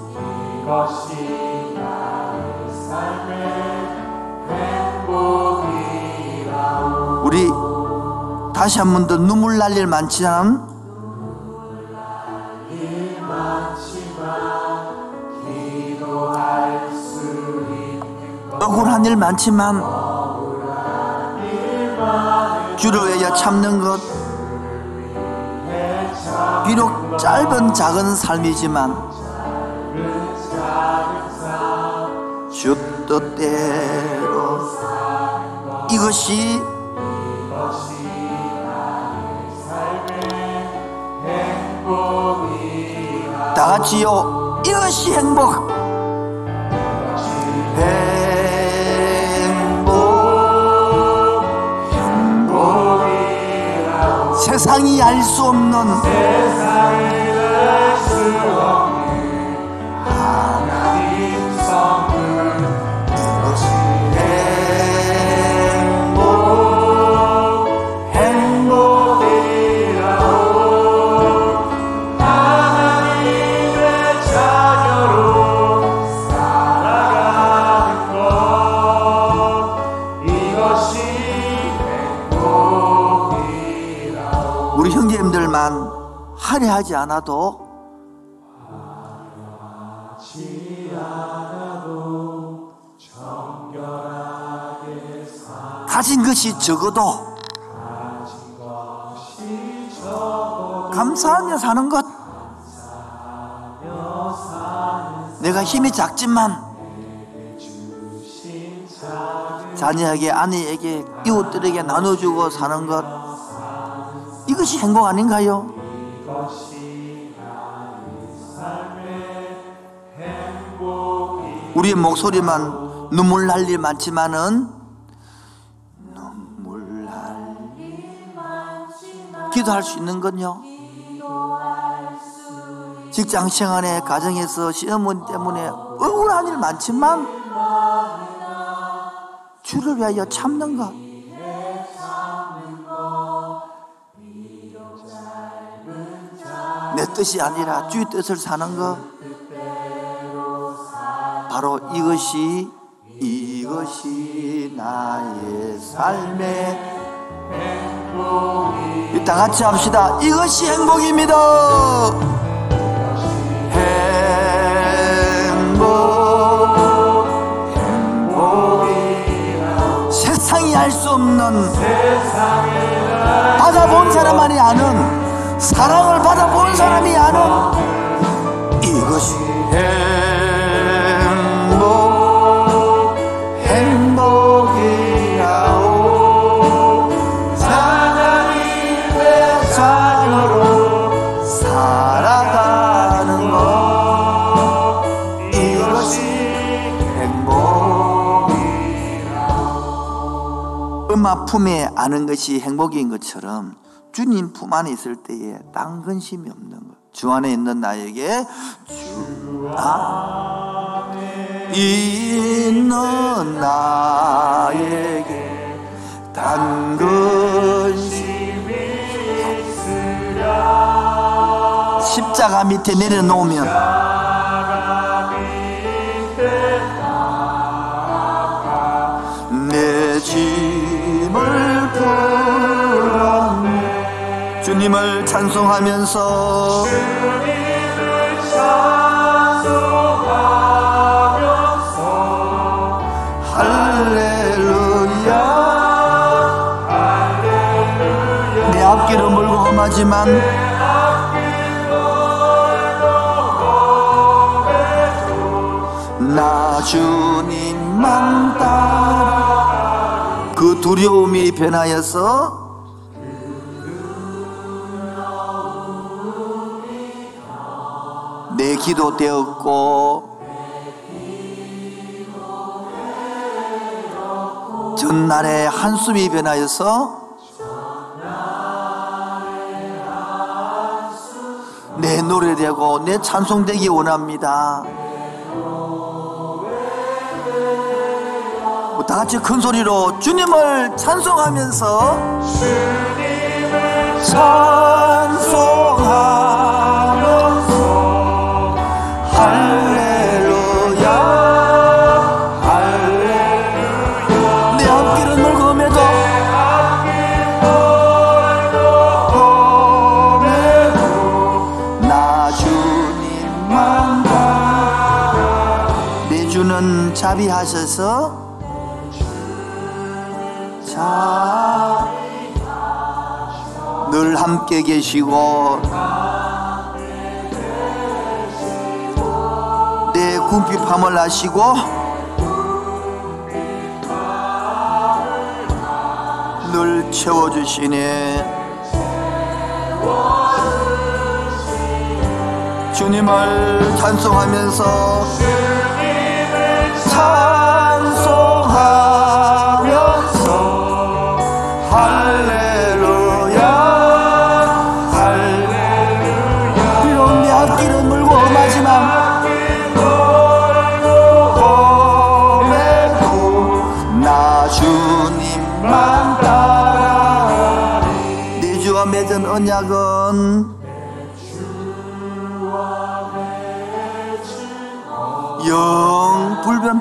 다시 한 번 더 눈물 날 일 많지 않은 억울한 일 많지만 주를 위하여 참는 것. 비록 짧은 작은 삶이지만 주 뜻대로 이것이 다 같이요 이것이 행복. 세상이 알 수 없는 하나님 우리 형제님들만 하려 하지 않아도 가진 것이 적어도 감사하며 사는 것. 내가 힘이 작지만 자녀에게 아내에게 이웃들에게 나눠주고 사는 것 이것이 행복 아닌가요? 우리의 목소리만 눈물 날 일 많지만은 눈물 날일 기도할 수 있는 건요. 직장 생활에 가정에서 시어머니 때문에 억울한 일 많지만 주를 위하여 참는 것. 내 뜻이 아니라 주의 뜻을 사는 것. 바로 이것이 이것이 나의 삶의 다 같이 합시다. 이것이 행복입니다. 행복, 알 수 없는 받아본 사람만이 아는 사랑을 받아본 사람이 아는 이것이 품에 아는 것이 행복인 것처럼 주님 품 안에 있을 때에 딴 근심이 없는 것. 주 안에 있는 나에게 주 안에 있는 나에게 단 근심이 십자가 밑에 내려놓으면 풀었네 주님을 찬송하면서 할렐루야. 내 앞길을 물고 험하지만 나 주님만 따라 그 두려움이 변하여서 내 기도 되었고 전날의 한숨이 변하여서 내 노래되고 내 찬송되기 원합니다. 다 같이 큰 소리로 주님을 찬송하면서 찬송하면서 함께 계시고 내 궁핍함을 아시고 늘 채워주시네. 주님을 찬송하면서 찬송하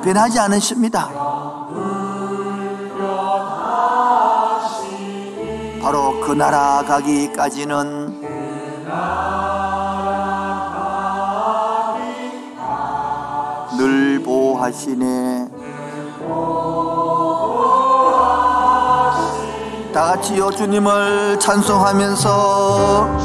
변 변하지 않으십니다. 바로 그 나라 가기까지는 늘 보호하시네. 다 같이요 주님을 찬송하면서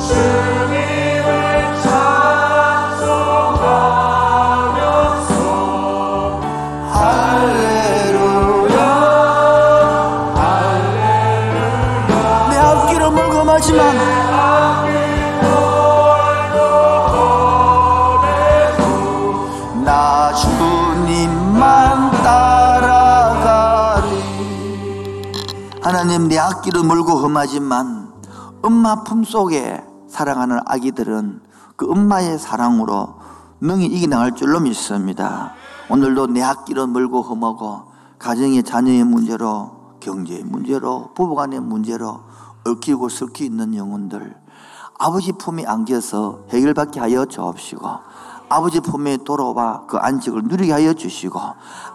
앞길은 멀고 험하지만 엄마 품속에 사랑하는 아기들은 그 엄마의 사랑으로 능히 이겨나갈 줄로 믿습니다. 오늘도 내 앞길은 멀고 험하고 가정의 자녀의 문제로 경제의 문제로 부부간의 문제로 얽히고 섞여 있는 영혼들 아버지 품에 안겨서 해결받게 하여 주옵시고 아버지 품에 돌아와 그 안식을 누리게 하여 주시고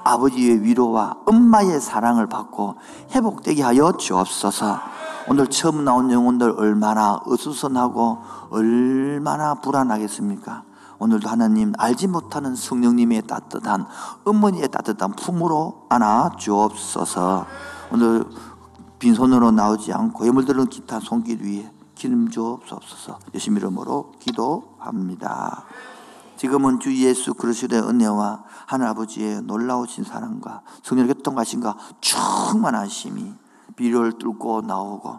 아버지의 위로와 엄마의 사랑을 받고 회복되게 하여 주옵소서. 오늘 처음 나온 영혼들 얼마나 어수선하고 얼마나 불안하겠습니까? 오늘도 하나님 알지 못하는 성령님의 따뜻한 어머니의 따뜻한 품으로 안아 주옵소서. 오늘 빈손으로 나오지 않고 예물들은 기타 손길 위에 기름 주옵소서. 예수님 이름으로 기도합니다 지금은 주 예수 그리스도의 은혜와 하늘 아버지의 놀라우신 사랑과 성령의 교통하신과 충만하심이 비료를 뚫고 나오고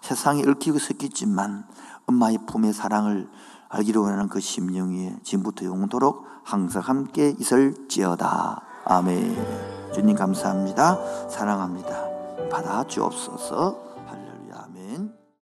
세상에 얽히고 섞이지만 엄마의 품의 사랑을 알기로 원하는 그 심령 위에 지금부터 영원토록 항상 함께 있을지어다. 아멘. 주님 감사합니다. 사랑합니다. 받아 주옵소서